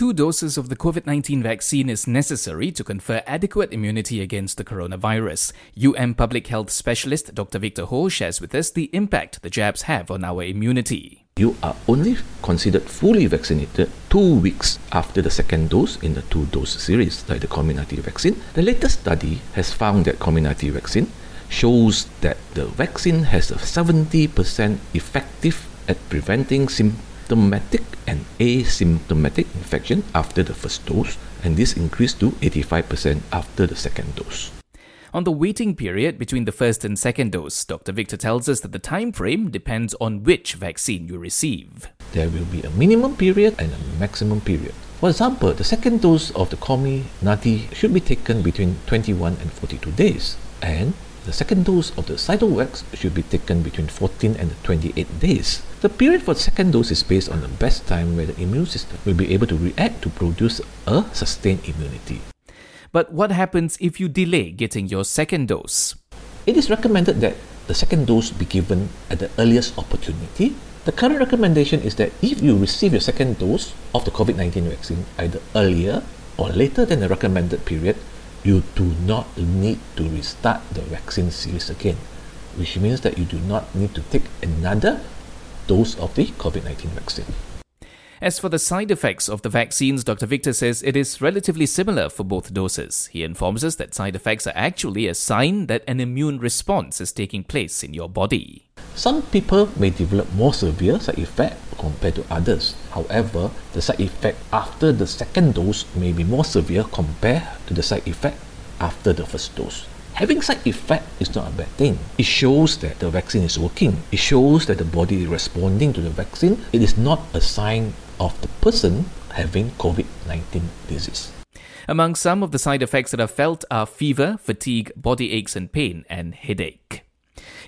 two doses of the COVID 19 vaccine is necessary to confer adequate immunity against the coronavirus. UM Public Health Specialist Dr. Victor Hoe shares with us the impact the jabs have on our immunity. You are only considered fully vaccinated two weeks after the second dose in the two dose series, like the Comirnaty vaccine. The latest study has found that Comirnaty vaccine shows that the vaccine has a 70% effective at preventing symptoms symptomatic and asymptomatic infection after the first dose, and this increased to 85% after the second dose. On the waiting period between the first and second dose, Dr. Victor tells us that the time frame depends on which vaccine you receive. There will be a minimum period and a maximum period. For example, the second dose of the Comirnaty should be taken between 21 and 42 days, and the second dose of the Sinovac should be taken between 14 and 28 days. The period for the second dose is based on the best time where the immune system will be able to react to produce a sustained immunity. But what happens if you delay getting your second dose? It is recommended that the second dose be given at the earliest opportunity. The current recommendation is that if you receive your second dose of the COVID 19 vaccine either earlier or later than the recommended period, you do not need to restart the vaccine series again, which means that you do not need to take another dose of the COVID 19 vaccine. As for the side effects of the vaccines, Dr. Victor says it is relatively similar for both doses. He informs us that side effects are actually a sign that an immune response is taking place in your body. Some people may develop more severe side effects compared to others. However, the side effect after the second dose may be more severe compared to the side effect after the first dose. Having side effect is not a bad thing. It shows that the vaccine is working. It shows that the body is responding to the vaccine. It is not a sign of the person having COVID 19 disease. Among some of the side effects that are felt are fever, fatigue, body aches and pain, and headache.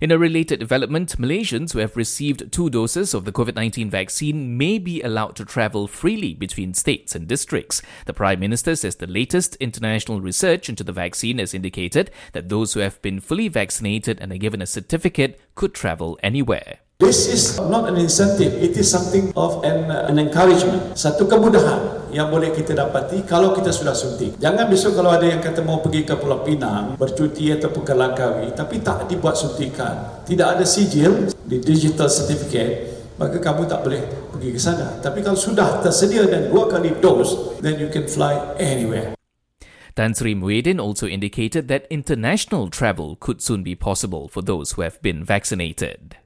In a related development, Malaysians who have received two doses of the COVID 19 vaccine may be allowed to travel freely between states and districts. The Prime Minister says the latest international research into the vaccine has indicated that those who have been fully vaccinated and are given a certificate could travel anywhere. This is not an incentive, it is something of an, uh, an encouragement. Satu kemudahan yang boleh kita dapati kalau kita sudah suntik. Jangan besok kalau ada yang kata mau pergi ke Pulau Pinang, bercuti ataupun ke Langkawi, tapi tak dibuat suntikan. Tidak ada sijil di digital certificate, maka kamu tak boleh pergi ke sana. Tapi kalau sudah tersedia dan dua kali dos, then you can fly anywhere. Tan Sri Muhyiddin also indicated that international travel could soon be possible for those who have been vaccinated.